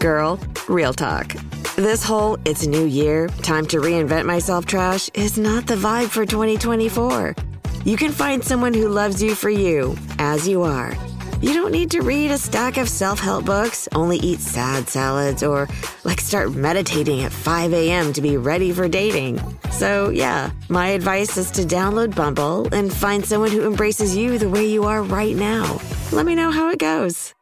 Girl, real talk. This whole it's a new year, time to reinvent myself trash is not the vibe for 2024. You can find someone who loves you for you, as you are. You don't need to read a stack of self help books, only eat sad salads, or like start meditating at 5 a.m. to be ready for dating. So, yeah, my advice is to download Bumble and find someone who embraces you the way you are right now. Let me know how it goes.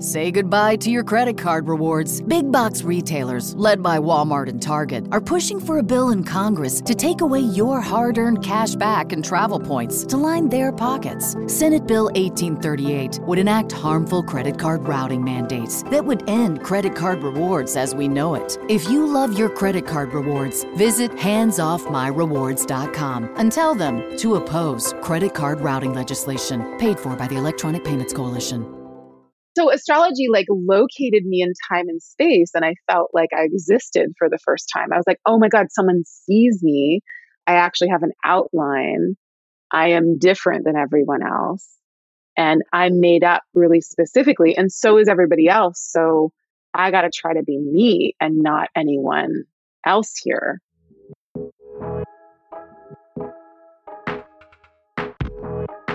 Say goodbye to your credit card rewards. Big box retailers, led by Walmart and Target, are pushing for a bill in Congress to take away your hard earned cash back and travel points to line their pockets. Senate Bill 1838 would enact harmful credit card routing mandates that would end credit card rewards as we know it. If you love your credit card rewards, visit handsoffmyrewards.com and tell them to oppose credit card routing legislation paid for by the Electronic Payments Coalition. So astrology like located me in time and space and I felt like I existed for the first time. I was like, "Oh my god, someone sees me. I actually have an outline. I am different than everyone else." And I'm made up really specifically and so is everybody else. So I got to try to be me and not anyone else here.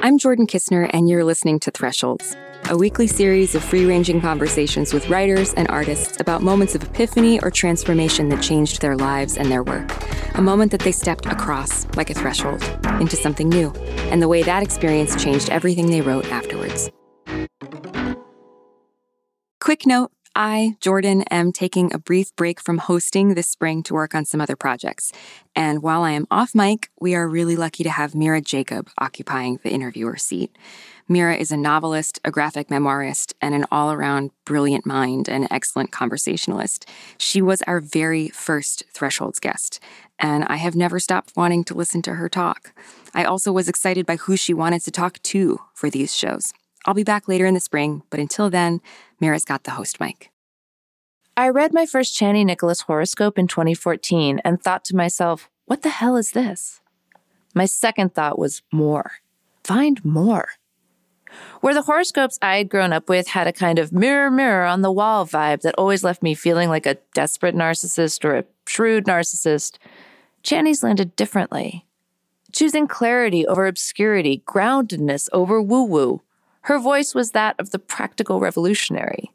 I'm Jordan Kisner, and you're listening to Thresholds, a weekly series of free ranging conversations with writers and artists about moments of epiphany or transformation that changed their lives and their work. A moment that they stepped across, like a threshold, into something new, and the way that experience changed everything they wrote afterwards. Quick note I, Jordan, am taking a brief break from hosting this spring to work on some other projects. And while I am off mic, we are really lucky to have Mira Jacob occupying the interviewer seat. Mira is a novelist, a graphic memoirist, and an all around brilliant mind and excellent conversationalist. She was our very first Thresholds guest, and I have never stopped wanting to listen to her talk. I also was excited by who she wanted to talk to for these shows. I'll be back later in the spring, but until then, Mira's got the host mic. I read my first Chani Nicholas horoscope in 2014 and thought to myself, what the hell is this? My second thought was more. Find more. Where the horoscopes I had grown up with had a kind of mirror, mirror on the wall vibe that always left me feeling like a desperate narcissist or a shrewd narcissist, Chani's landed differently. Choosing clarity over obscurity, groundedness over woo woo, her voice was that of the practical revolutionary.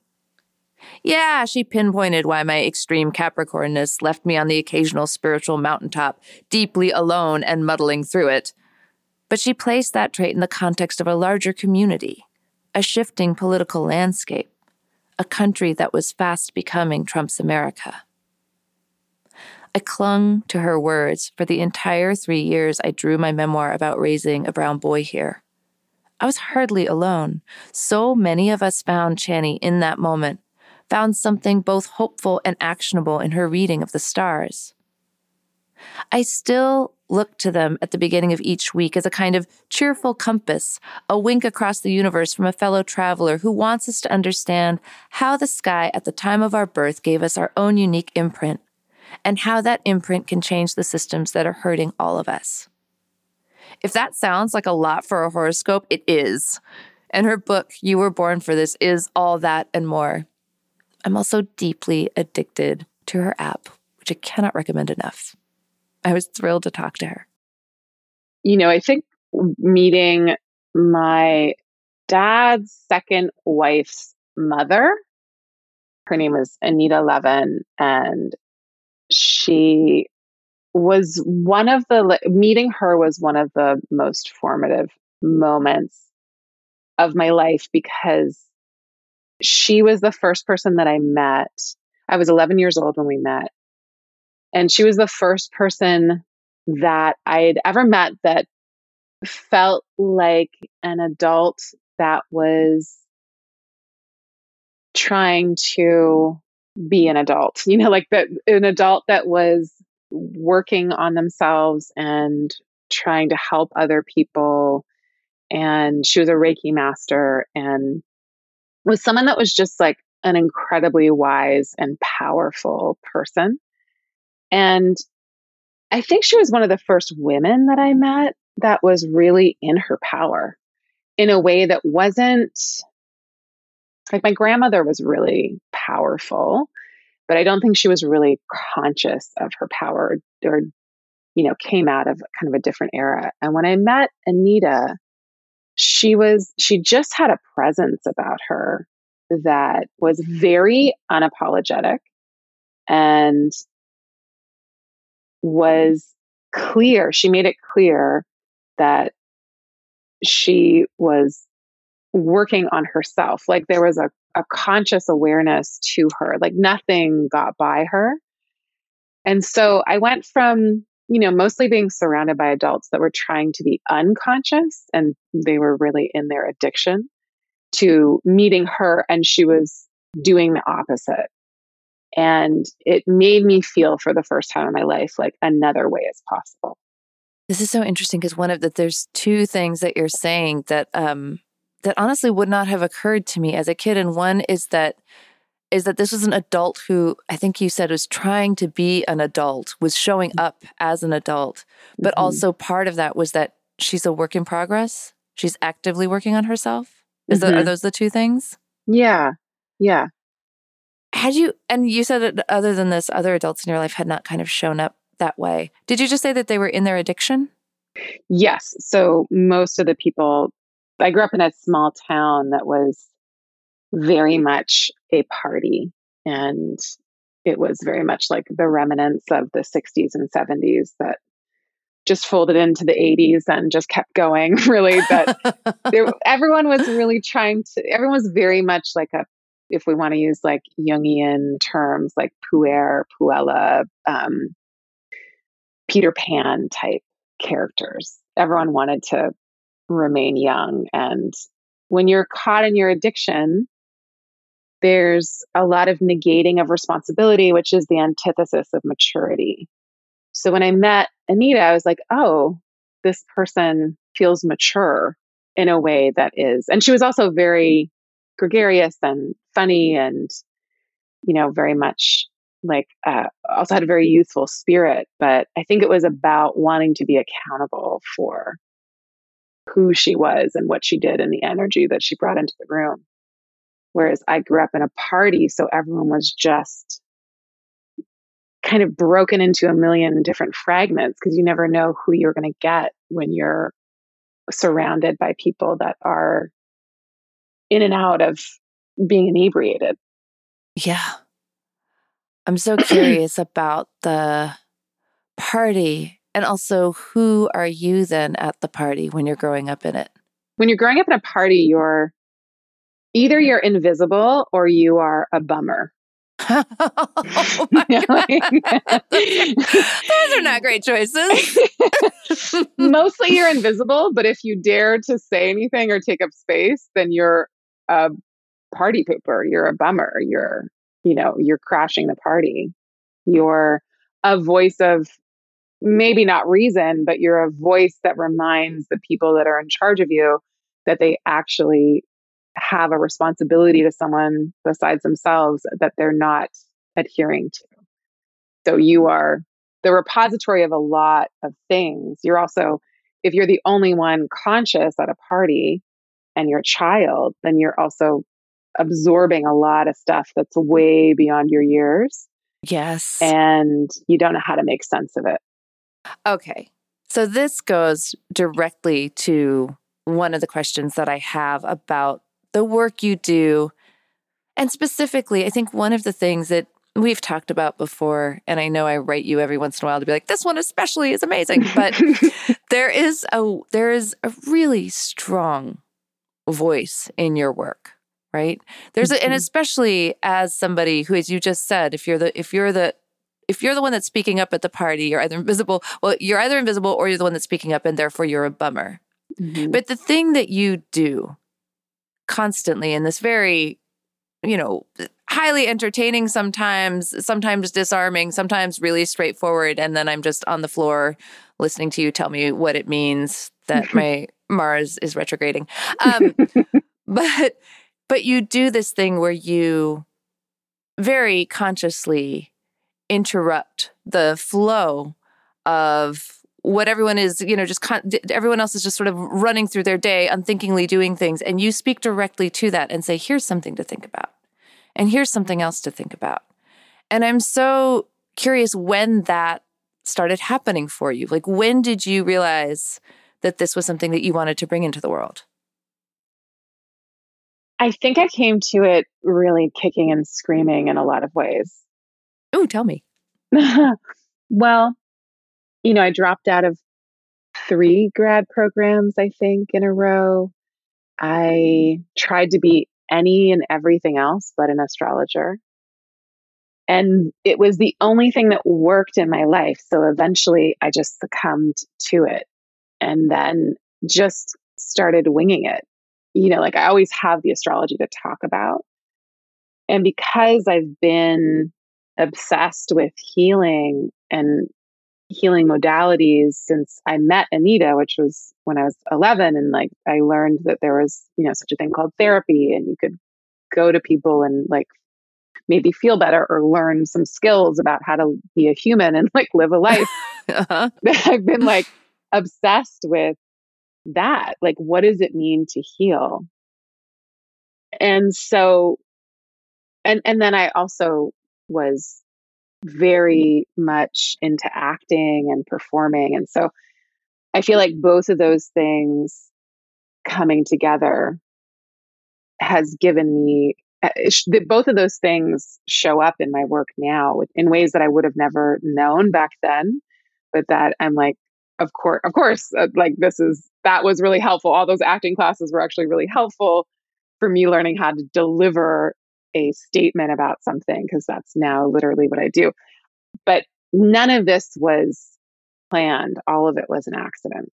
Yeah, she pinpointed why my extreme Capricornness left me on the occasional spiritual mountaintop, deeply alone and muddling through it. But she placed that trait in the context of a larger community, a shifting political landscape, a country that was fast becoming Trump's America. I clung to her words for the entire three years I drew my memoir about raising a brown boy here. I was hardly alone. So many of us found Chani in that moment, found something both hopeful and actionable in her reading of the stars. I still look to them at the beginning of each week as a kind of cheerful compass, a wink across the universe from a fellow traveler who wants us to understand how the sky at the time of our birth gave us our own unique imprint, and how that imprint can change the systems that are hurting all of us. If that sounds like a lot for a horoscope, it is. And her book, You Were Born for This, is all that and more. I'm also deeply addicted to her app, which I cannot recommend enough. I was thrilled to talk to her. You know, I think meeting my dad's second wife's mother, her name was Anita Levin, and she was one of the meeting her was one of the most formative moments of my life because she was the first person that I met. I was 11 years old when we met. And she was the first person that I'd ever met that felt like an adult that was trying to be an adult, you know, like that an adult that was working on themselves and trying to help other people. And she was a Reiki master and was someone that was just like an incredibly wise and powerful person. And I think she was one of the first women that I met that was really in her power in a way that wasn't like my grandmother was really powerful, but I don't think she was really conscious of her power or, you know, came out of kind of a different era. And when I met Anita, she was, she just had a presence about her that was very unapologetic and was clear. She made it clear that she was working on herself. Like there was a, a conscious awareness to her, like nothing got by her. And so I went from, you know, mostly being surrounded by adults that were trying to be unconscious and they were really in their addiction to meeting her and she was doing the opposite. And it made me feel for the first time in my life like another way is possible. This is so interesting because one of the there's two things that you're saying that um that honestly would not have occurred to me as a kid. And one is that is that this was an adult who I think you said was trying to be an adult, was showing up as an adult. But mm-hmm. also part of that was that she's a work in progress. She's actively working on herself. Is mm-hmm. that, are those the two things? Yeah. Yeah. Had you, and you said that other than this, other adults in your life had not kind of shown up that way. Did you just say that they were in their addiction? Yes. So most of the people, I grew up in a small town that was very much a party. And it was very much like the remnants of the 60s and 70s that just folded into the 80s and just kept going really but there, everyone was really trying to everyone was very much like a if we want to use like jungian terms like puer puella um, peter pan type characters everyone wanted to remain young and when you're caught in your addiction there's a lot of negating of responsibility which is the antithesis of maturity so when I met Anita, I was like, oh, this person feels mature in a way that is. And she was also very gregarious and funny and, you know, very much like, uh, also had a very youthful spirit. But I think it was about wanting to be accountable for who she was and what she did and the energy that she brought into the room. Whereas I grew up in a party, so everyone was just kind of broken into a million different fragments because you never know who you're going to get when you're surrounded by people that are in and out of being inebriated. Yeah. I'm so curious about the party and also who are you then at the party when you're growing up in it? When you're growing up in a party, you're either you're invisible or you are a bummer oh Those are not great choices. Mostly you're invisible, but if you dare to say anything or take up space, then you're a party pooper. You're a bummer. You're, you know, you're crashing the party. You're a voice of maybe not reason, but you're a voice that reminds the people that are in charge of you that they actually have a responsibility to someone besides themselves that they're not adhering to. So you are the repository of a lot of things. You're also, if you're the only one conscious at a party and your child, then you're also absorbing a lot of stuff that's way beyond your years. Yes. And you don't know how to make sense of it. Okay. So this goes directly to one of the questions that I have about the work you do. And specifically, I think one of the things that we've talked about before, and I know I write you every once in a while to be like, this one especially is amazing. But there is a there is a really strong voice in your work, right? There's a, and mm-hmm. especially as somebody who, as you just said, if you're the if you're the if you're the one that's speaking up at the party, you're either invisible. Well, you're either invisible or you're the one that's speaking up, and therefore you're a bummer. Mm-hmm. But the thing that you do constantly in this very, you know, highly entertaining sometimes, sometimes disarming, sometimes really straightforward, and then I'm just on the floor listening to you tell me what it means that my Mars is retrograding. Um, but but you do this thing where you very consciously interrupt the flow of what everyone is, you know, just con- everyone else is just sort of running through their day, unthinkingly doing things. And you speak directly to that and say, here's something to think about. And here's something else to think about. And I'm so curious when that started happening for you. Like, when did you realize that this was something that you wanted to bring into the world? I think I came to it really kicking and screaming in a lot of ways. Oh, tell me. well, you know, I dropped out of three grad programs, I think, in a row. I tried to be any and everything else but an astrologer. And it was the only thing that worked in my life. So eventually I just succumbed to it and then just started winging it. You know, like I always have the astrology to talk about. And because I've been obsessed with healing and healing modalities since I met Anita, which was when I was 11. And like, I learned that there was, you know, such a thing called therapy and you could go to people and like maybe feel better or learn some skills about how to be a human and like live a life. uh-huh. I've been like obsessed with that. Like, what does it mean to heal? And so, and, and then I also was very much into acting and performing. And so I feel like both of those things coming together has given me uh, both of those things show up in my work now in ways that I would have never known back then, but that I'm like, of course, of course, uh, like this is that was really helpful. All those acting classes were actually really helpful for me learning how to deliver a statement about something because that's now literally what I do. But none of this was planned. All of it was an accident.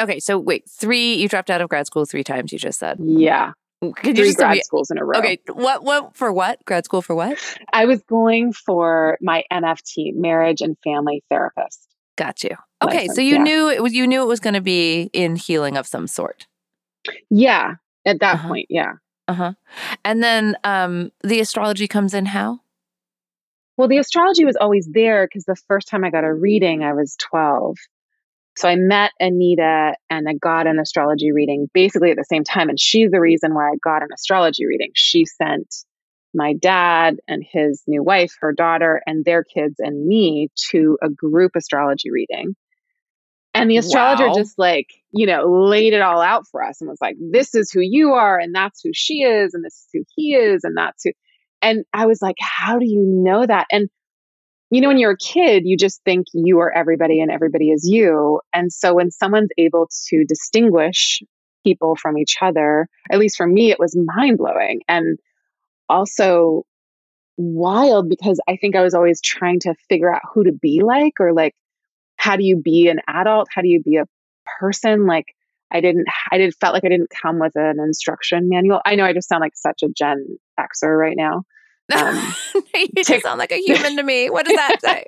Okay, so wait, three you dropped out of grad school three times. You just said, yeah. Could Three grad me, schools in a row. Okay, what what for what grad school for what? I was going for my MFT, marriage and family therapist. Got you. Okay, license, so you yeah. knew it was you knew it was going to be in healing of some sort. Yeah, at that uh-huh. point, yeah. Uh huh. And then um, the astrology comes in how? Well, the astrology was always there because the first time I got a reading, I was 12. So I met Anita and I got an astrology reading basically at the same time. And she's the reason why I got an astrology reading. She sent my dad and his new wife, her daughter, and their kids and me to a group astrology reading. And the astrologer wow. just like, you know, laid it all out for us and was like, this is who you are, and that's who she is, and this is who he is, and that's who. And I was like, how do you know that? And, you know, when you're a kid, you just think you are everybody and everybody is you. And so when someone's able to distinguish people from each other, at least for me, it was mind blowing and also wild because I think I was always trying to figure out who to be like or like how do you be an adult? How do you be a person? Like I didn't, I did felt like I didn't come with an instruction manual. I know I just sound like such a Gen Xer right now, Um, you just sound like a human to me. What does that say?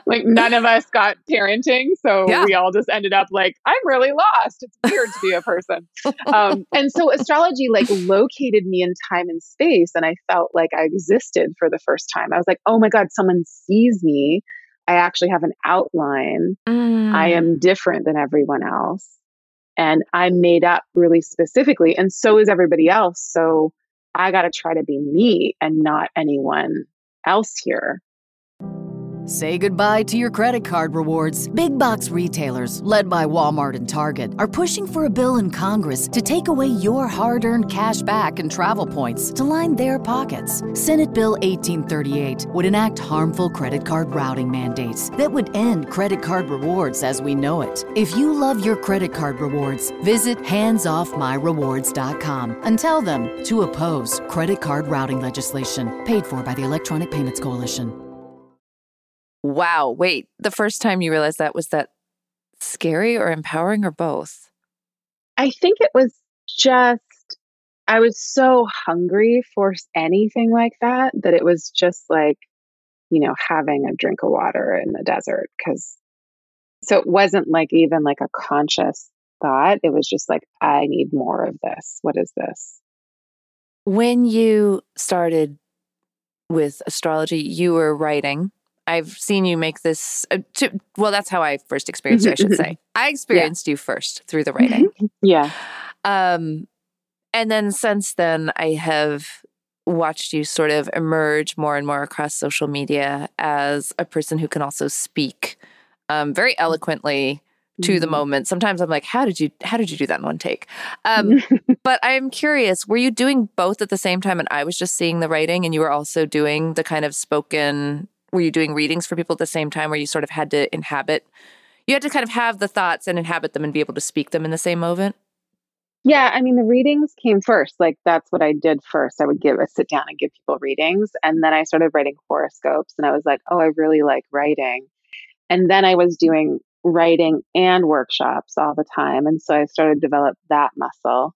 like none of us got parenting, so Yeah. we all just ended up like, I'm really lost. It's weird to be a person. Um, and so astrology like located me in time and space, and I felt like I existed for the first time. I was like, oh my God, someone sees me. I actually have an outline. I Mm. am different than everyone else. And I'm made up really specifically. And so is everybody else. So I got to try to be me and not anyone else here. Say goodbye to your credit card rewards. Big box retailers, led by Walmart and Target, are pushing for a bill in Congress to take away your hard earned cash back and travel points to line their pockets. Senate Bill 1838 would enact harmful credit card routing mandates that would end credit card rewards as we know it. If you love your credit card rewards, visit handsoffmyrewards.com and tell them to oppose credit card routing legislation paid for by the Electronic Payments Coalition. Wow. Wait, the first time you realized that was that scary or empowering or both? I think it was just, I was so hungry for anything like that that it was just like, you know, having a drink of water in the desert. Cause so it wasn't like even like a conscious thought. It was just like, I need more of this. What is this? When you started with astrology, you were writing. I've seen you make this. Uh, to, well, that's how I first experienced you, I should say. I experienced you first through the writing. Yeah. Um, and then since then, I have watched you sort of emerge more and more across social media as a person who can also speak um, very eloquently to the Mhm. moment. Sometimes I'm like, how did you how did you do that in one take? Um, but I'm curious, were you doing both at the same time and I was just seeing the writing and you were also doing the kind of spoken were you doing readings for people at the same time where you sort of had to inhabit you had to kind of have the thoughts and inhabit them and be able to speak them in the same moment? Yeah, I mean, the readings came first. Like, that's what I did first. I would give a sit down and give people readings. And then I started writing horoscopes, and I was like, oh, I really like writing. And then I was doing writing and workshops all the time. And so I started to develop that muscle.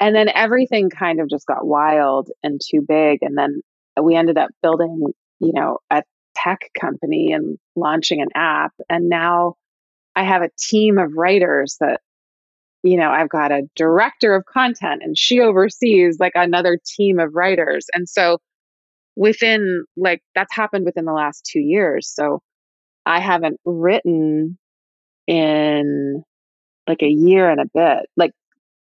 And then everything kind of just got wild and too big. And then we ended up building, you know, a tech company and launching an app. And now I have a team of writers that you know, I've got a director of content and she oversees like another team of writers. And so within like that's happened within the last two years. So I haven't written in like a year and a bit, like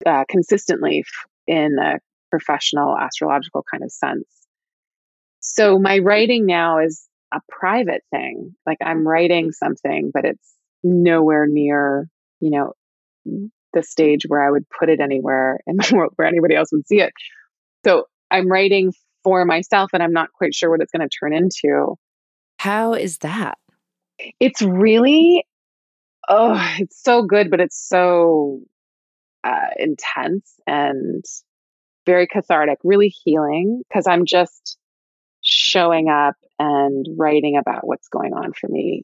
uh, consistently in a professional astrological kind of sense. So my writing now is a private thing. Like I'm writing something, but it's nowhere near, you know, the stage where I would put it anywhere in the world where anybody else would see it. So I'm writing for myself and I'm not quite sure what it's going to turn into. How is that? It's really, oh, it's so good, but it's so uh, intense and very cathartic, really healing because I'm just showing up and writing about what's going on for me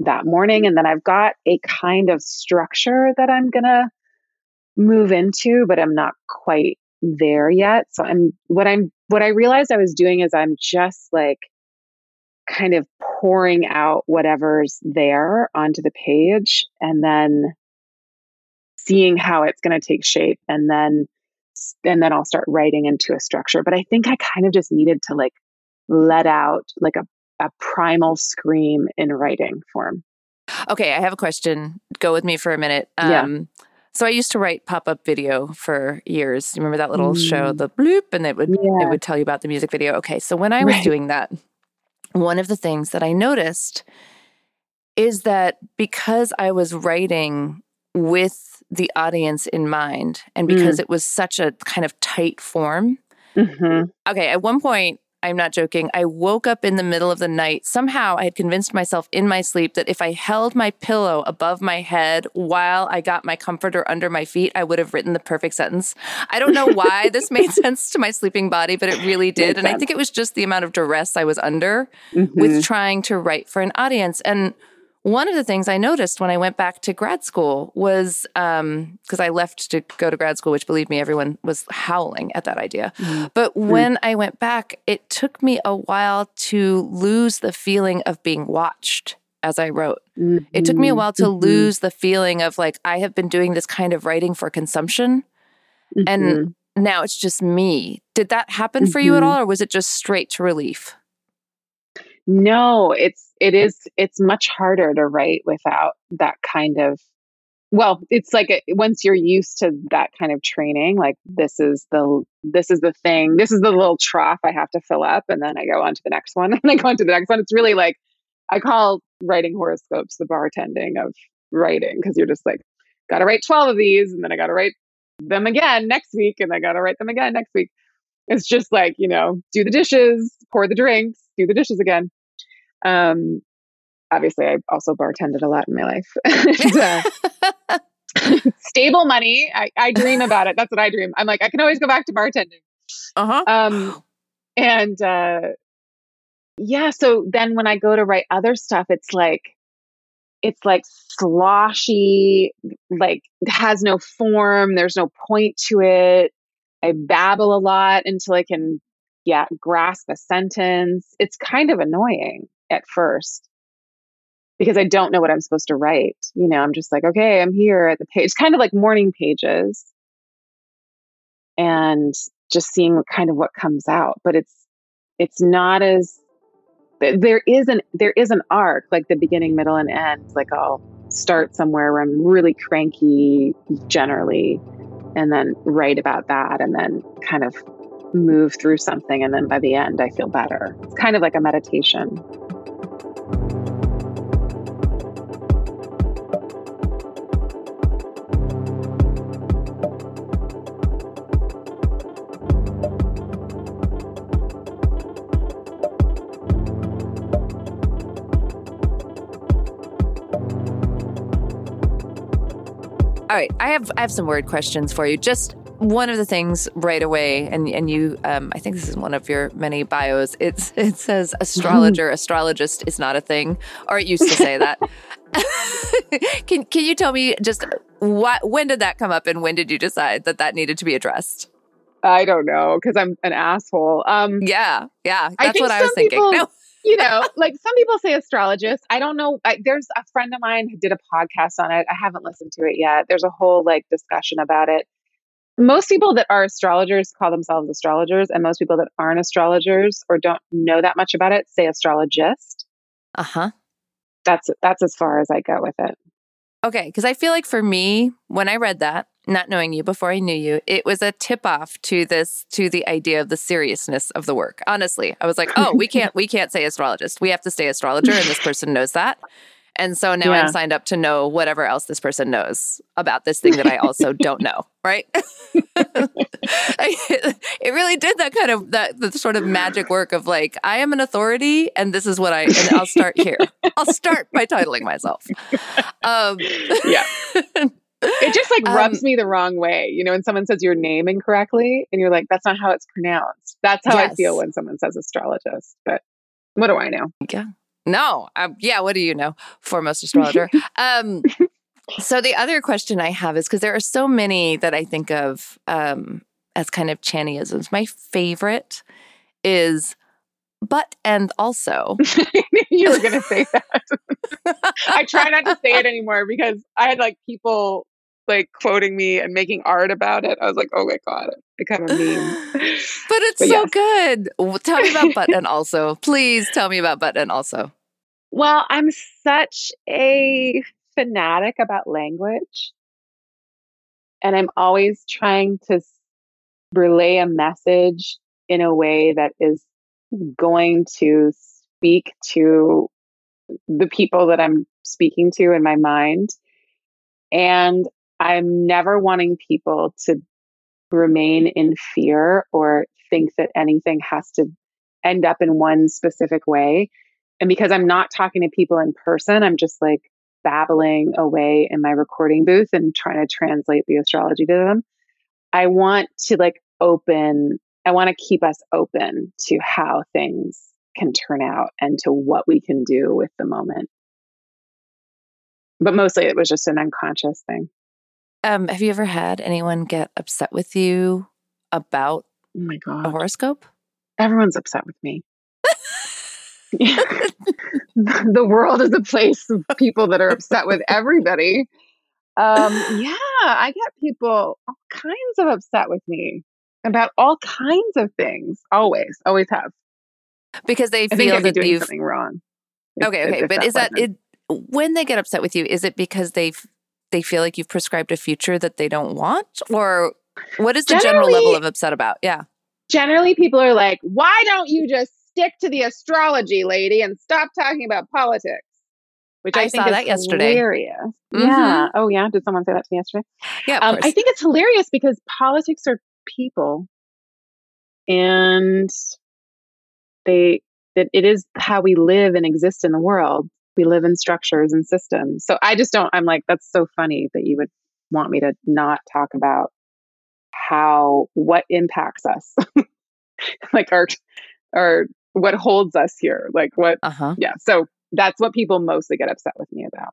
that morning. And then I've got a kind of structure that I'm going to move into, but I'm not quite there yet. So I'm what I'm what I realized I was doing is I'm just like kind of pouring out whatever's there onto the page and then seeing how it's going to take shape and then and then I'll start writing into a structure. But I think I kind of just needed to like let out like a a primal scream in writing form. Okay, I have a question. Go with me for a minute. Yeah. Um, so I used to write pop-up video for years. You remember that little show, Mm. the bloop, and it would Yeah. it would tell you about the music video. Okay, so when I was Right. doing that, one of the things that I noticed is that because I was writing with the audience in mind, and because it was such a kind of tight form, hmm Okay, at one point, I'm not joking, I woke up in the middle of the night. Somehow I had convinced myself in my sleep that if I held my pillow above my head while I got my comforter under my feet, I would have written the perfect sentence. I don't know why this made sense to my sleeping body, but it really did. And I think it was just the amount of duress I was under Mm-hmm. with trying to write for an audience. And one of the things I noticed when I went back to grad school was because um, I left to go to grad school, which believe me, everyone was howling at that idea. Mm-hmm. But mm. when mm-hmm. I went back, it took me a while to lose the feeling of being watched as I wrote. Mm-hmm. It took me a while to mm-hmm. lose the feeling of like, I have been doing this kind of writing for consumption. And mm-hmm. now it's just me. Did that happen for you at mm-hmm. all, or was it just straight to relief? No, it's it is it's much harder to write without that kind of well, it's like a, once you're used to that kind of training, like this is the this is the thing, this is the little trough I have to fill up, and then I go on to the next one, and I go on to the next one. It's really like I call writing horoscopes the bartending of writing because you're just like, got to write twelve of these, and then I got to write them again next week, and I got to write them again next week. It's just like you know, do the dishes, pour the drinks, do the dishes again. Um, obviously, I also bartended a lot in my life. and, uh, stable money. I, I dream about it. That's what I dream. I'm like, I can always go back to bartending. Uh huh. Um, and uh, yeah, so then when I go to write other stuff, it's like it's like sloshy, like has no form. There's no point to it. I babble a lot until I can, yeah, grasp a sentence. It's kind of annoying at first because I don't know what I'm supposed to write. You know, I'm just like, okay, I'm here at the page. Kind of like morning pages and just seeing what kind of what comes out. But it's it's not as there is an there is an arc, like the beginning, middle, and end. Like I'll start somewhere where I'm really cranky generally and then write about that and then kind of move through something and then by the end I feel better. It's kind of like a meditation. I have I have some word questions for you. Just one of the things right away, and and you, um, I think this is one of your many bios. It's it says astrologer, astrologist is not a thing, or it used to say that. can can you tell me just what when did that come up, and when did you decide that that needed to be addressed? I don't know because I'm an asshole. Um, yeah, yeah, that's I what I was thinking. People, no you know, like some people say astrologist. I don't know. I, there's a friend of mine who did a podcast on it. I haven't listened to it yet. There's a whole like discussion about it. Most people that are astrologers call themselves astrologers, and most people that aren't astrologers or don't know that much about it say astrologist. Uh huh. That's that's as far as I go with it. Okay, because I feel like for me, when I read that, not knowing you before I knew you, it was a tip off to this to the idea of the seriousness of the work. Honestly, I was like, oh, we can't we can't say astrologist. We have to stay astrologer, and this person knows that. And so now yeah. I'm signed up to know whatever else this person knows about this thing that I also don't know, right? it really did that kind of that the sort of magic work of like I am an authority and this is what I and I'll start here. I'll start by titling myself. Um, yeah it just like rubs um, me the wrong way, you know, when someone says your name incorrectly and you're like, that's not how it's pronounced. That's how yes. I feel when someone says astrologist. But what do I know? Yeah. No. Um, yeah. What do you know? Foremost astrologer. um, so the other question I have is because there are so many that I think of um, as kind of Chaniisms. My favorite is but and also. you were going to say that. I try not to say it anymore because I had like people like quoting me and making art about it. I was like, oh my God, I kind of mean. but it's but so yes. good. Tell me about but and also. Please tell me about but and also. Well, I'm such a fanatic about language. And I'm always trying to relay a message in a way that is going to speak to the people that I'm speaking to in my mind. And I'm never wanting people to remain in fear or think that anything has to end up in one specific way. And because I'm not talking to people in person, I'm just like babbling away in my recording booth and trying to translate the astrology to them. I want to like open, I want to keep us open to how things can turn out and to what we can do with the moment. but mostly it was just an unconscious thing. Um, have you ever had anyone get upset with you about oh my god a horoscope? Everyone's upset with me. the world is a place of people that are upset with everybody. Um, yeah, I get people all kinds of upset with me about all kinds of things. Always, always have. Because they I feel that doing you've something wrong. if- okay, okay. if But is that it? When they get upset with you, is it because they they feel like you've prescribed a future that they don't want, or what is the general level of upset about? Yeah. Generally, people are like, "Why don't you just stick to the astrology, lady, and stop talking about politics?" Which I, I think saw is that yesterday. hilarious. Mhm. Yeah. Oh, yeah. Did someone say that to me yesterday? Yeah. Um. I think it's hilarious because politics are people, and they that it is how we live and exist in the world. We live in structures and systems. So I just don't. I'm like, that's so funny that you would want me to not talk about how what impacts us, like our our what holds us here, like what uh huh. yeah. So that's what people mostly get upset with me about,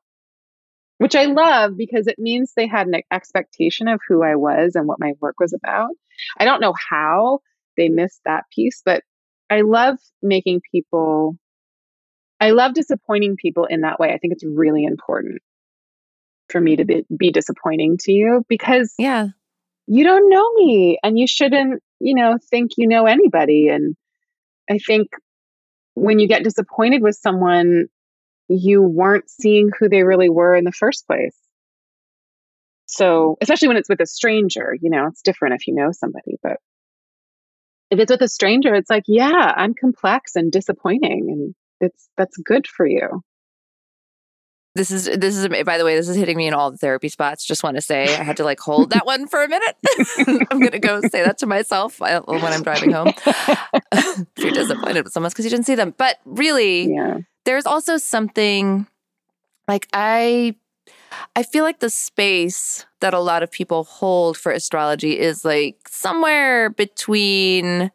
which I love because it means they had an expectation of who I was and what my work was about. I don't know how they missed that piece, but I love making people, I love disappointing people in that way. I think it's really important for me to be, be disappointing to you because Yeah. you don't know me and you shouldn't, you know, think you know anybody. And I think when you get disappointed with someone, you weren't seeing who they really were in the first place. So, especially when it's with a stranger, you know, it's different if you know somebody, but if it's with a stranger, it's like, yeah, I'm complex and disappointing and it's that's good for you. This is this is by the way, this is hitting me in all the therapy spots. Just want to say I had to like hold that one for a minute. I'm gonna go say that to myself uh, when I'm driving home. if you're disappointed with someone, because you didn't see them. But really, Yeah. there's also something like I I feel like the space that a lot of people hold for astrology is like somewhere between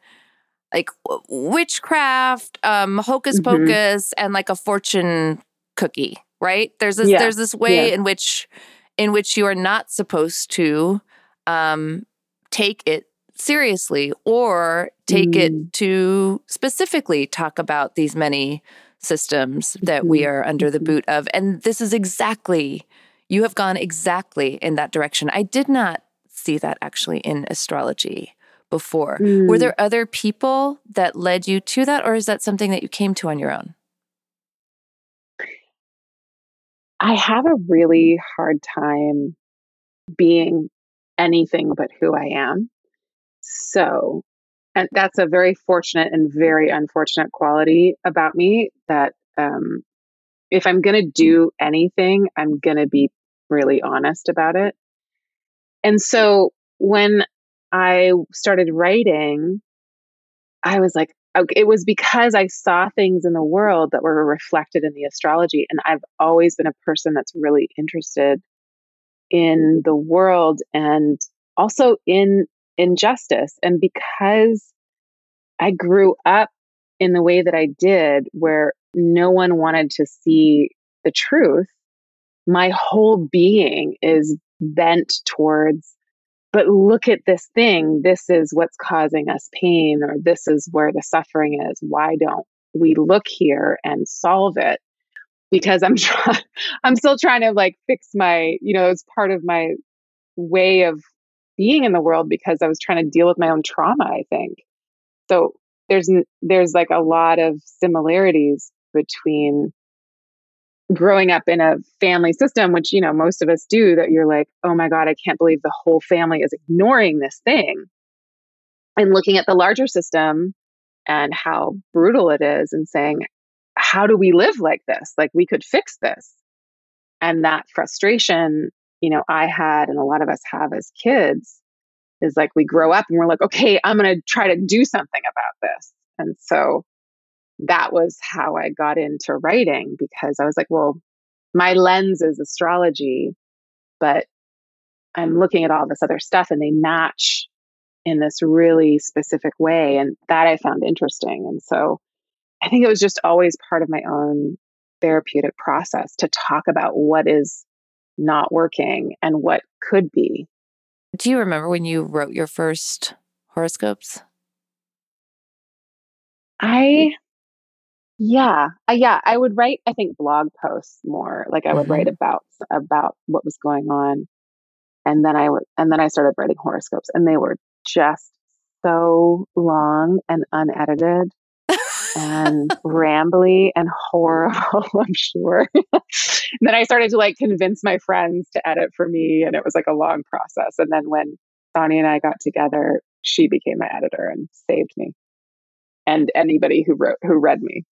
like witchcraft, um, hocus Mhm. pocus, and like a fortune cookie, right? There's this Yeah. there's this way Yeah. in which in which you are not supposed to um, take it seriously or take Mm. it to specifically talk about these many systems that we Mhm. are under the Mhm. boot of. And this is exactly, you have gone exactly in that direction. I did not see that actually in astrology before. Were Mm. there other people that led you to that, or is that something that you came to on your own? I have a really hard time being anything but who I am. So, and that's a very fortunate and very unfortunate quality about me that um, if I'm going to do anything, I'm going to be really honest about it. And so when I started writing, I was like, it was because I saw things in the world that were reflected in the astrology. And I've always been a person that's really interested in mm-hmm. the world and also in injustice. And because I grew up in the way that I did, where no one wanted to see the truth, my whole being is bent towards but look at this thing. This is what's causing us pain, or this is where the suffering is. Why don't we look here and solve it? Because I'm I'm still trying to like fix my, you know, it's part of my way of being in the world because I was trying to deal with my own trauma, I think. So there's, there's like a lot of similarities between growing up in a family system, which, you know, most of us do, that you're like, oh my God, I can't believe the whole family is ignoring this thing. And looking at the larger system and how brutal it is and saying, how do we live like this? Like we could fix this. And that frustration, you know, I had and a lot of us have as kids is like we grow up and we're like, okay, I'm going to try to do something about this. And so that was how I got into writing because I was like, well, my lens is astrology, but I'm looking at all this other stuff and they match in this really specific way. And that I found interesting. And so I think it was just always part of my own therapeutic process to talk about what is not working and what could be. Do you remember when you wrote your first horoscopes? I yeah, uh, yeah, I would write I think blog posts more. Like I would Mm-hmm. write about about what was going on. And then I would and then I started writing horoscopes and they were just so long and unedited and rambly and horrible, I'm sure. and then I started to like convince my friends to edit for me, and it was like a long process. And then when Sonia and I got together, she became my editor and saved me, and anybody who wrote who read me.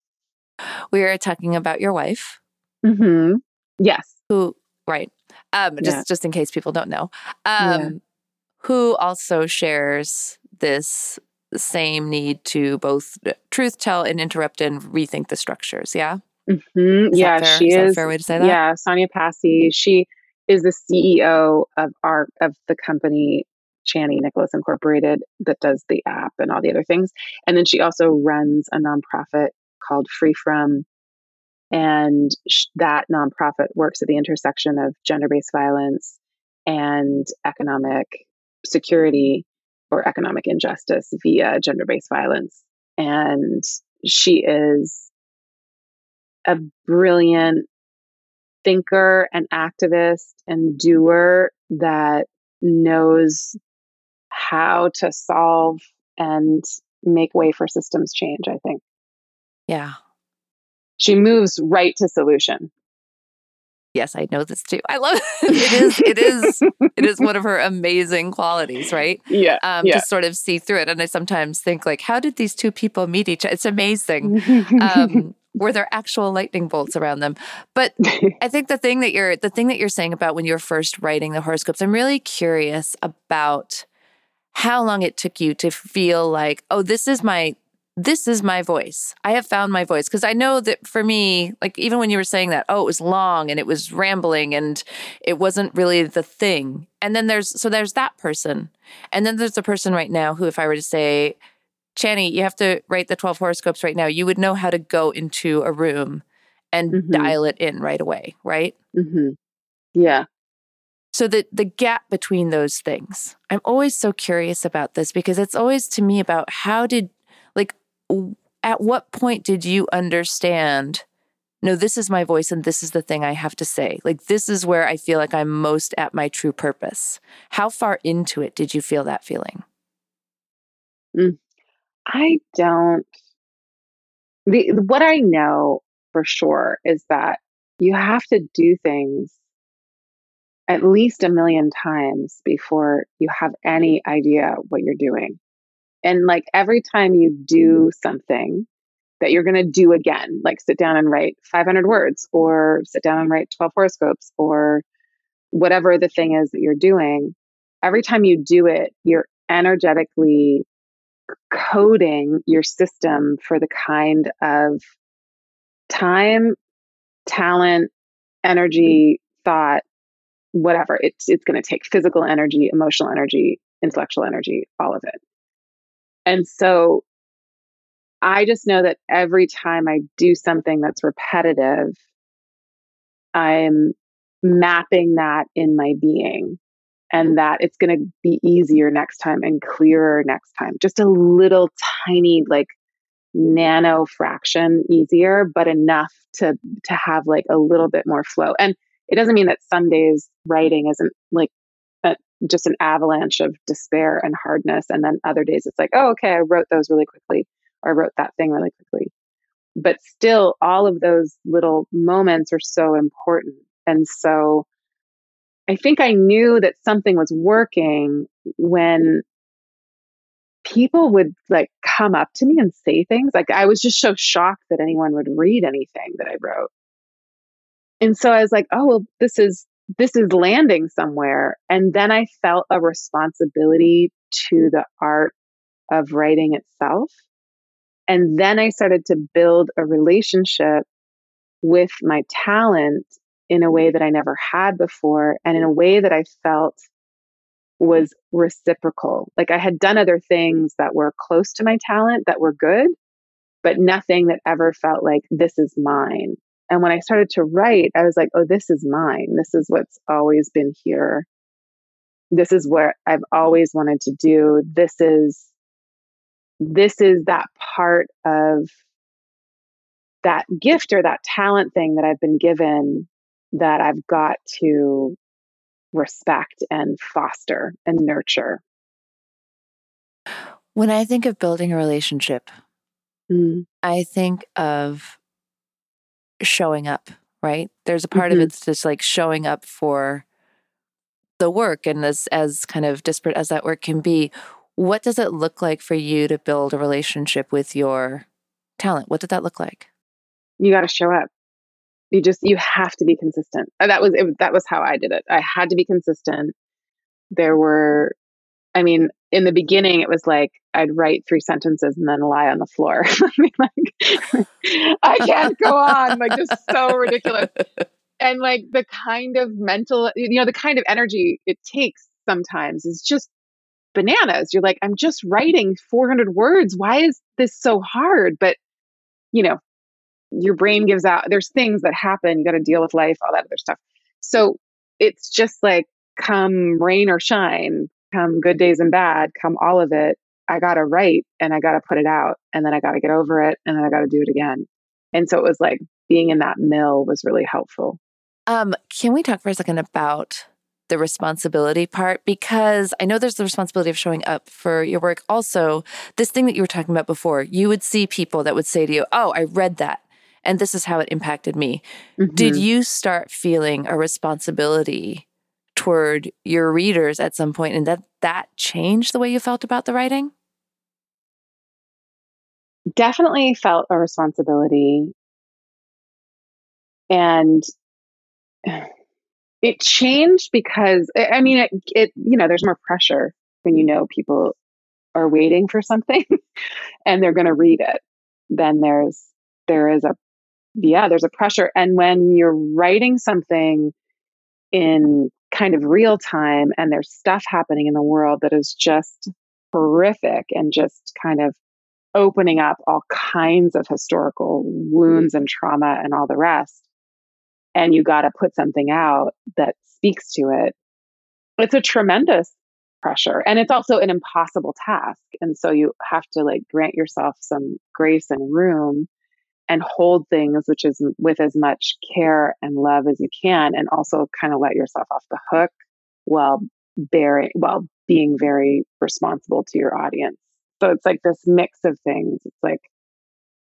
We were talking about your wife, Mm-hmm. Yes. who right, um, just Yeah. just in case people don't know, Yeah. um, who also shares this same need to both truth tell and interrupt and rethink the structures. Yeah, hmm that Yeah, fair? she Is that a is. fair way to say that? Yeah, Sonya Passi. She is the CEO of our of the company Chani Nicholas Incorporated that does the app and all the other things. And then she also runs a nonprofit called FreeFrom, and sh- that nonprofit works at the intersection of gender based violence and economic security or economic injustice via gender based violence. And she is a brilliant thinker and activist and doer that knows how to solve and make way for systems change, I think. Yeah. She moves right to solution. Yes, I know this too. I love it. It is. It is. it is one of her amazing qualities, right? Yeah. Um, yeah. To sort of see through it, and I sometimes think like, how did these two people meet each other? It's amazing. Um, were there actual lightning bolts around them? But I think the thing that you're the thing that you're saying about when you were first writing the horoscopes, I'm really curious about how long it took you to feel like, oh, this is my this is my voice. I have found my voice because I know that for me, like even when you were saying that, oh, it was long and it was rambling and it wasn't really the thing. And then there's so there's that person. And then there's the person right now who if I were to say, Chani, you have to write the 12 horoscopes right now, you would know how to go into a room and Mhm. dial it in right away, right? Mm-hmm. Yeah. So the the gap between those things. I'm always so curious about this because it's always to me about how did like at what point did you understand no this is my voice and this is the thing I have to say. Like this is where I feel like I'm most at my true purpose. How far into it did you feel that feeling? Mm. I don't. The what I know for sure is that you have to do things at least a million times before you have any idea what you're doing. And like every time you do something that you're going to do again, like sit down and write 500 words or sit down and write 12 horoscopes or whatever the thing is that you're doing, every time you do it, you're energetically coding your system for the kind of time, talent, energy, thought, whatever it's it's going to take physical energy, emotional energy, intellectual energy, all of it. And so I just know that every time I do something that's repetitive, I'm mapping that in my being and that it's going to be easier next time and clearer next time. Just a little tiny like nano fraction easier, but enough to to have like a little bit more flow. And it doesn't mean that some days writing isn't like just an avalanche of despair and hardness, and then other days it's like, oh, okay, I wrote those really quickly, or I wrote that thing really quickly. But still, all of those little moments are so important, and so I think I knew that something was working when people would like come up to me and say things. Like I was just so shocked that anyone would read anything that I wrote. And so I was like, oh, well, this is this is landing somewhere. And then I felt a responsibility to the art of writing itself. And then I started to build a relationship with my talent in a way that I never had before and in a way that I felt was reciprocal. Like I had done other things that were close to my talent that were good, but nothing that ever felt like this is mine And when I started to write, I was like, oh, this is mine. This is what's always been here. This is what I've always wanted to do. This is this is that part of that gift or that talent thing that I've been given that I've got to respect and foster and nurture. When I think of building a relationship, mm. I think of showing up, right? There's a part mm-hmm. of it's just like showing up for the work and as as kind of disparate as that work can be, what does it look like for you to build a relationship with your talent? What did that look like? You got to show up. You just you have to be consistent. That was it, that was how I did it. I had to be consistent. There were I mean, in the beginning it was like I'd write three sentences and then lie on the floor. I mean, like I can't go on, like just so ridiculous. And like the kind of mental, you know, the kind of energy it takes sometimes is just bananas. You're like, I'm just writing 400 words. Why is this so hard? But, you know, your brain gives out, there's things that happen. You got to deal with life, all that other stuff. So it's just like, come rain or shine, come good days and bad, come all of it. I got to write and I got to put it out and then I got to get over it and then I got to do it again. And so it was like being in that mill was really helpful. Um, can we talk for a second about the responsibility part because I know there's the responsibility of showing up for your work. Also, this thing that you were talking about before, you would see people that would say to you, Oh, I read that. And this is how it impacted me. Mm-hmm. Did you start feeling a responsibility toward your readers at some point and that that changed the way you felt about the writing? Definitely felt a responsibility. And it changed because I mean it, it you know there's more pressure when you know people are waiting for something and they're going to read it then there's there is a yeah there's a pressure and when you're writing something in kind of real time and there's stuff happening in the world that is just horrific and just kind of opening up all kinds of historical wounds and trauma and all the rest and you got to put something out that speaks to it, it's a tremendous pressure. And it's also an impossible task. And so you have to like grant yourself some grace and room and hold things which is with as much care and love as you can and also kind of let yourself off the hook while bearing while being very responsible to your audience so it's like this mix of things it's like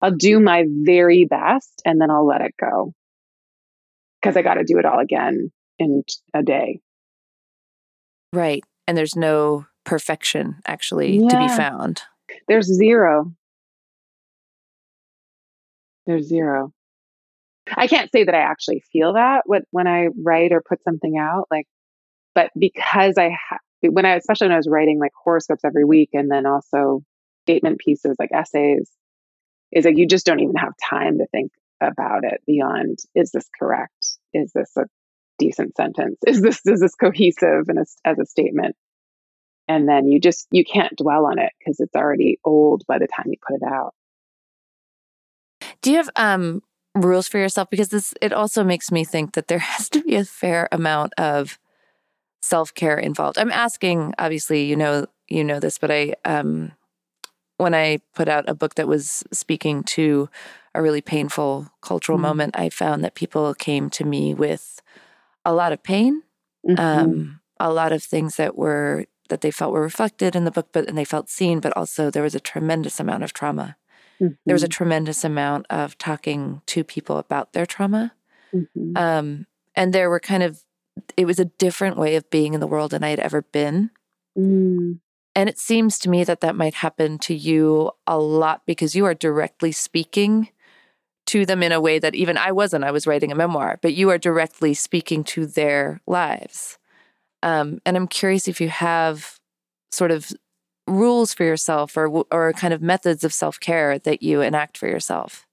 i'll do my very best and then i'll let it go because I got to do it all again in a day. Right. And there's no perfection actually yeah. to be found. There's zero. There's zero. I can't say that I actually feel that when I write or put something out, like, but because I ha- when I especially when I was writing like horoscopes every week and then also statement pieces like essays, is like you just don't even have time to think about it beyond is this correct? Is this a decent sentence? Is this is this cohesive and as a statement? And then you just you can't dwell on it because it's already old by the time you put it out. Do you have um rules for yourself because this it also makes me think that there has to be a fair amount of self-care involved. I'm asking obviously you know you know this but I um when I put out a book that was speaking to a really painful cultural mm-hmm. moment, I found that people came to me with a lot of pain, mm-hmm. um, a lot of things that were that they felt were reflected in the book, but and they felt seen, but also there was a tremendous amount of trauma. Mm-hmm. There was a tremendous amount of talking to people about their trauma. Mm-hmm. Um, and there were kind of, it was a different way of being in the world than I had ever been. Mm. And it seems to me that that might happen to you a lot because you are directly speaking to them in a way that even I wasn't. I was writing a memoir, but you are directly speaking to their lives. Um, and I'm curious if you have sort of rules for yourself or or kind of methods of self care that you enact for yourself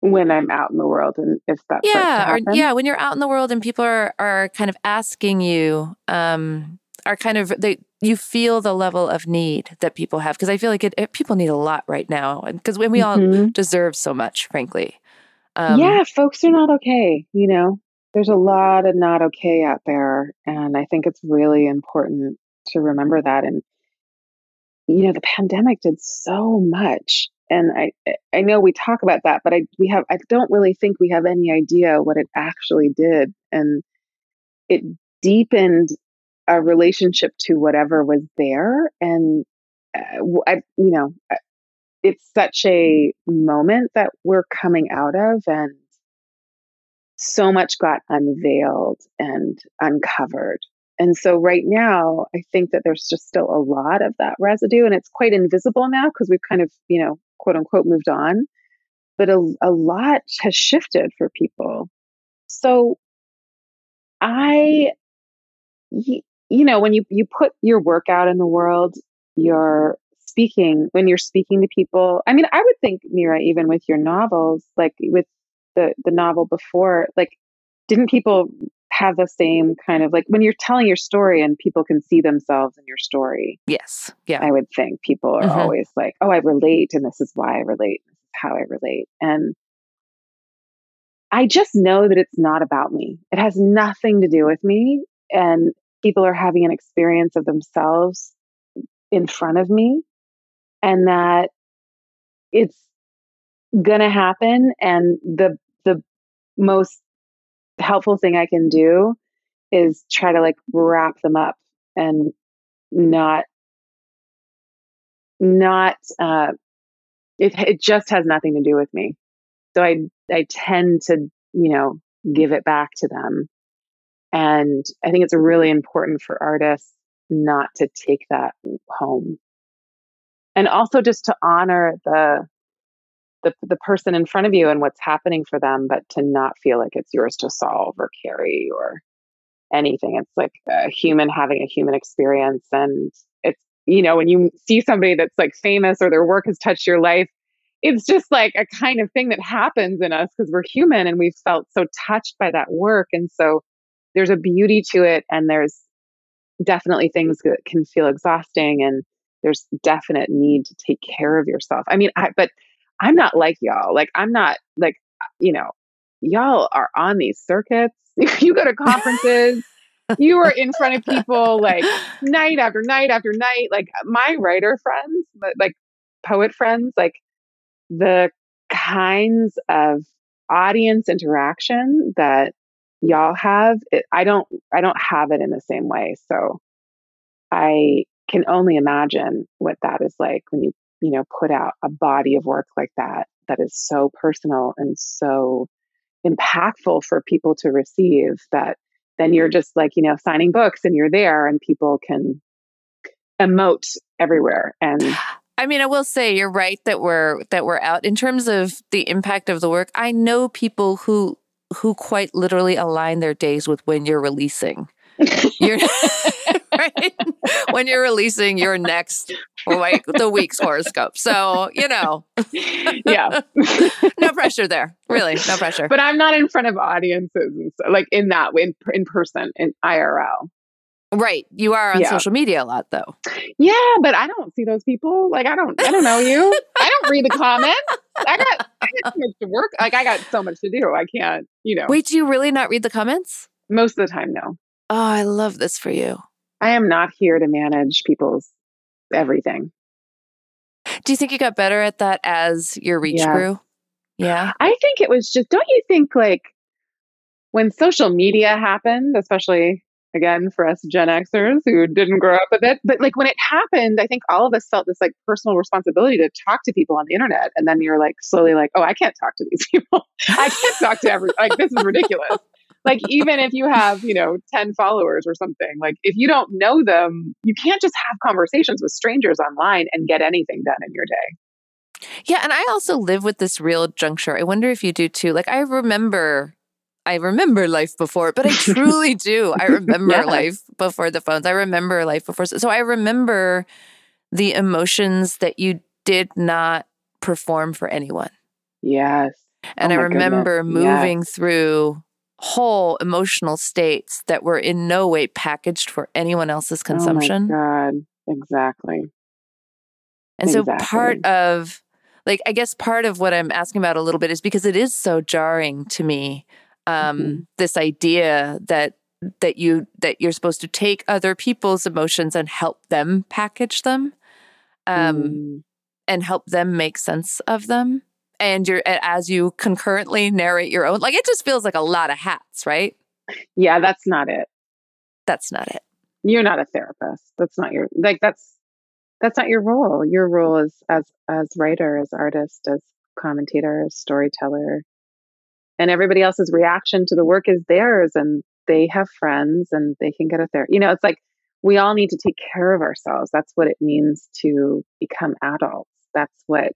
when I'm out in the world and if that yeah or yeah when you're out in the world and people are are kind of asking you um are kind of they you feel the level of need that people have because I feel like it, it, people need a lot right now because when we mm-hmm. all deserve so much, frankly. Um, yeah, folks are not okay. You know, there's a lot of not okay out there. And I think it's really important to remember that. And, you know, the pandemic did so much. And I, I know we talk about that, but I, we have, I don't really think we have any idea what it actually did. And it deepened a relationship to whatever was there. And, uh, I, you know, it's such a moment that we're coming out of and so much got unveiled and uncovered. And so right now, I think that there's just still a lot of that residue and it's quite invisible now because we've kind of, you know, quote unquote moved on. But a, a lot has shifted for people. So I, you know, when you, you put your work out in the world, you're speaking, when you're speaking to people, I mean, I would think, Mira, even with your novels, like with the, the novel before, like, didn't people have the same kind of like when you're telling your story and people can see themselves in your story? Yes. Yeah. I would think people are mm-hmm. always like, oh, I relate and this is why I relate. This is how I relate. And I just know that it's not about me. It has nothing to do with me. And people are having an experience of themselves in front of me and that it's going to happen and the the most helpful thing i can do is try to like wrap them up and not not uh it it just has nothing to do with me. So i i tend to you know give it back to them. And i think it's really important for artists not to take that home. And also just to honor the the the person in front of you and what's happening for them, but to not feel like it's yours to solve or carry or anything. It's like a human having a human experience, and it's you know when you see somebody that's like famous or their work has touched your life, it's just like a kind of thing that happens in us because we're human and we've felt so touched by that work, and so there's a beauty to it, and there's definitely things that can feel exhausting and there's definite need to take care of yourself. I mean, I, but I'm not like y'all. Like, I'm not like, uh, you know, y'all are on these circuits. you go to conferences. you are in front of people like night after night after night. Like uh, my writer friends, like poet friends, like the kinds of audience interaction that y'all have, it, I don't, I don't have it in the same way. So I can only imagine what that is like when you, you know, put out a body of work like that, that is so personal and so impactful for people to receive that then you're mm-hmm. just like, you know, signing books and you're there and people can emote everywhere. And I mean, I will say you're right that we're that we're out in terms of the impact of the work. I know people who who quite literally align their days with when you're releasing. You're right? when you're releasing your next like the week's horoscope. So, you know. yeah. no pressure there. Really, no pressure. But I'm not in front of audiences and so, like in that way in, in person in IRL. Right. You are on yeah. social media a lot though. Yeah, but I don't see those people. Like I don't I don't know you. I don't read the comments. I got I got so much to work. Like I got so much to do. I can't, you know. Wait, do you really not read the comments? Most of the time, no. Oh, I love this for you. I am not here to manage people's everything. Do you think you got better at that as your reach yeah. grew? Yeah. I think it was just, don't you think like when social media happened, especially again for us Gen Xers who didn't grow up with it, but like when it happened, I think all of us felt this like personal responsibility to talk to people on the internet. And then you're like slowly like, oh, I can't talk to these people. I can't talk to every, like, this is ridiculous like even if you have you know 10 followers or something like if you don't know them you can't just have conversations with strangers online and get anything done in your day yeah and i also live with this real juncture i wonder if you do too like i remember I remember life before, but I truly do. I remember yeah. life before the phones. I remember life before. So I remember the emotions that you did not perform for anyone. Yes. And oh I remember goodness. moving yes. through whole emotional states that were in no way packaged for anyone else's consumption. Oh my God, exactly. And exactly. so part of like I guess part of what I'm asking about a little bit is because it is so jarring to me um Mm-hmm. this idea that that you that you're supposed to take other people's emotions and help them package them um Mm. and help them make sense of them and you're as you concurrently narrate your own like it just feels like a lot of hats right Yeah, that's not it. that's not it You're not a therapist. That's not your like that's that's not your role. Your role is as as writer, as artist, as commentator, as storyteller. And everybody else's reaction to the work is theirs and they have friends and they can get a therapist. You know, it's like we all need to take care of ourselves. That's what it means to become adults. That's what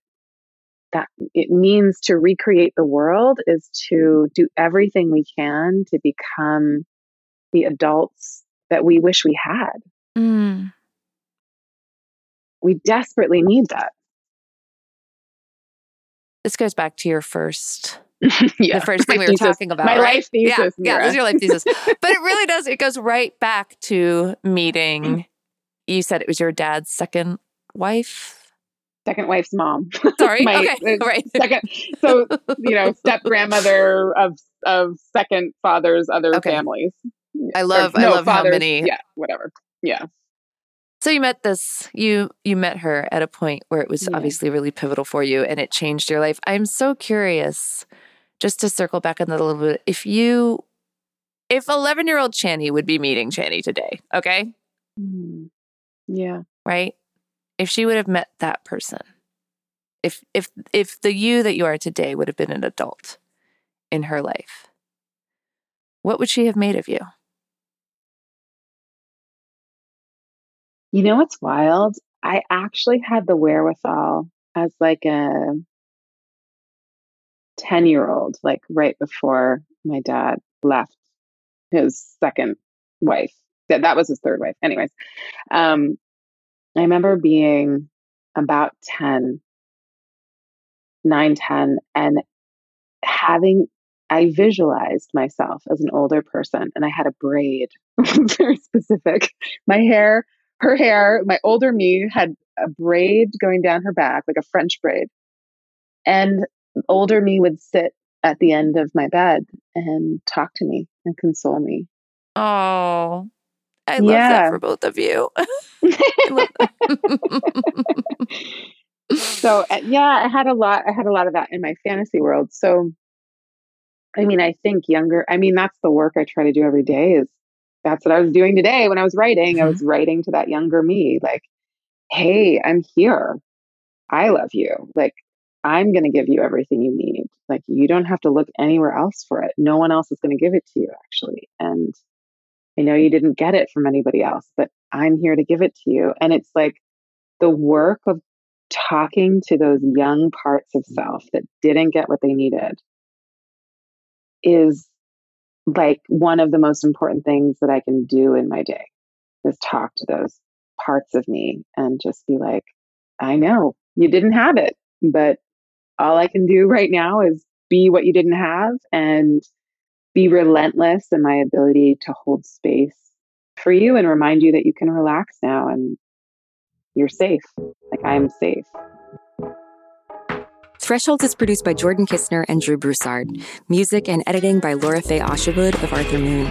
that it means to recreate the world is to do everything we can to become the adults that we wish we had. mm. We desperately need that. this goes back to your first yeah. the first thing my we were thesis. talking about. My right? life thesis. Yeah, yeah, Mira. this is your life thesis. but it really does. It goes right back to meeting. You said it was your dad's second wife. Second wife's mom. Sorry. My- okay. uh, Right. Second, so you know, step grandmother of of second father's other Okay. families. I Or, love. I no, love how many. Yeah, whatever. Yeah. So you met this. You you met her at a point where it was Yeah. obviously really pivotal for you, and it changed your life. I'm so curious. Just to circle back on that a little bit, if you, if 11 year old Chani would be meeting Chani today, okay, Mm. Yeah. right? If she would have met that person, if if if the you that you are today would have been an adult in her life, what would she have made of you? You know what's wild? I actually had the wherewithal as like a 10 year old, like right before my dad left his second wife. That that was his third wife. Anyways, um, I remember being about 10, 9, 10, and having I visualized myself as an older person and I had a braid, very specific. My hair, her hair, my older me had a braid going down her back, like a French braid. And older me would sit at the end of my bed and talk to me and console me. Oh, I love Yeah. that for both of you. I love that. so uh, yeah, I had a lot. I had a lot of that in my fantasy world. So, I mean, I think younger. I mean, that's the work I try to do every day. Is that's what I was doing today when I was writing. I was writing to that younger me, like, "Hey, I'm here. I love you. Like, I'm going to give you everything you need. Like, you don't have to look anywhere else for it. No one else is going to give it to you, actually. And I know you didn't get it from anybody else, but I'm here to give it to you. And it's like the work of talking to those young parts of self that didn't get what they needed is like one of the most important things that I can do in my day is talk to those parts of me and just be like, I know you didn't have it, but all I can do right now is be what you didn't have and be relentless in my ability to hold space for you and remind you that you can relax now and you're safe. Like I'm safe. Thresholds is produced by Jordan Kisner and Drew Broussard. Music and editing by Laura Faye Osherwood of Arthur Moon.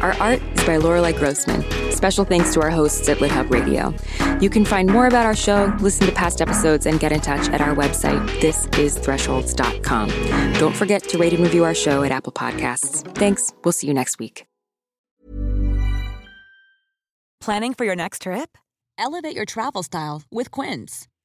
Our art is by Lorelei Grossman. Special thanks to our hosts at LitHub Radio. You can find more about our show, listen to past episodes, and get in touch at our website, thisisthresholds.com. Don't forget to rate and review our show at Apple Podcasts. Thanks. We'll see you next week. Planning for your next trip? Elevate your travel style with Quince.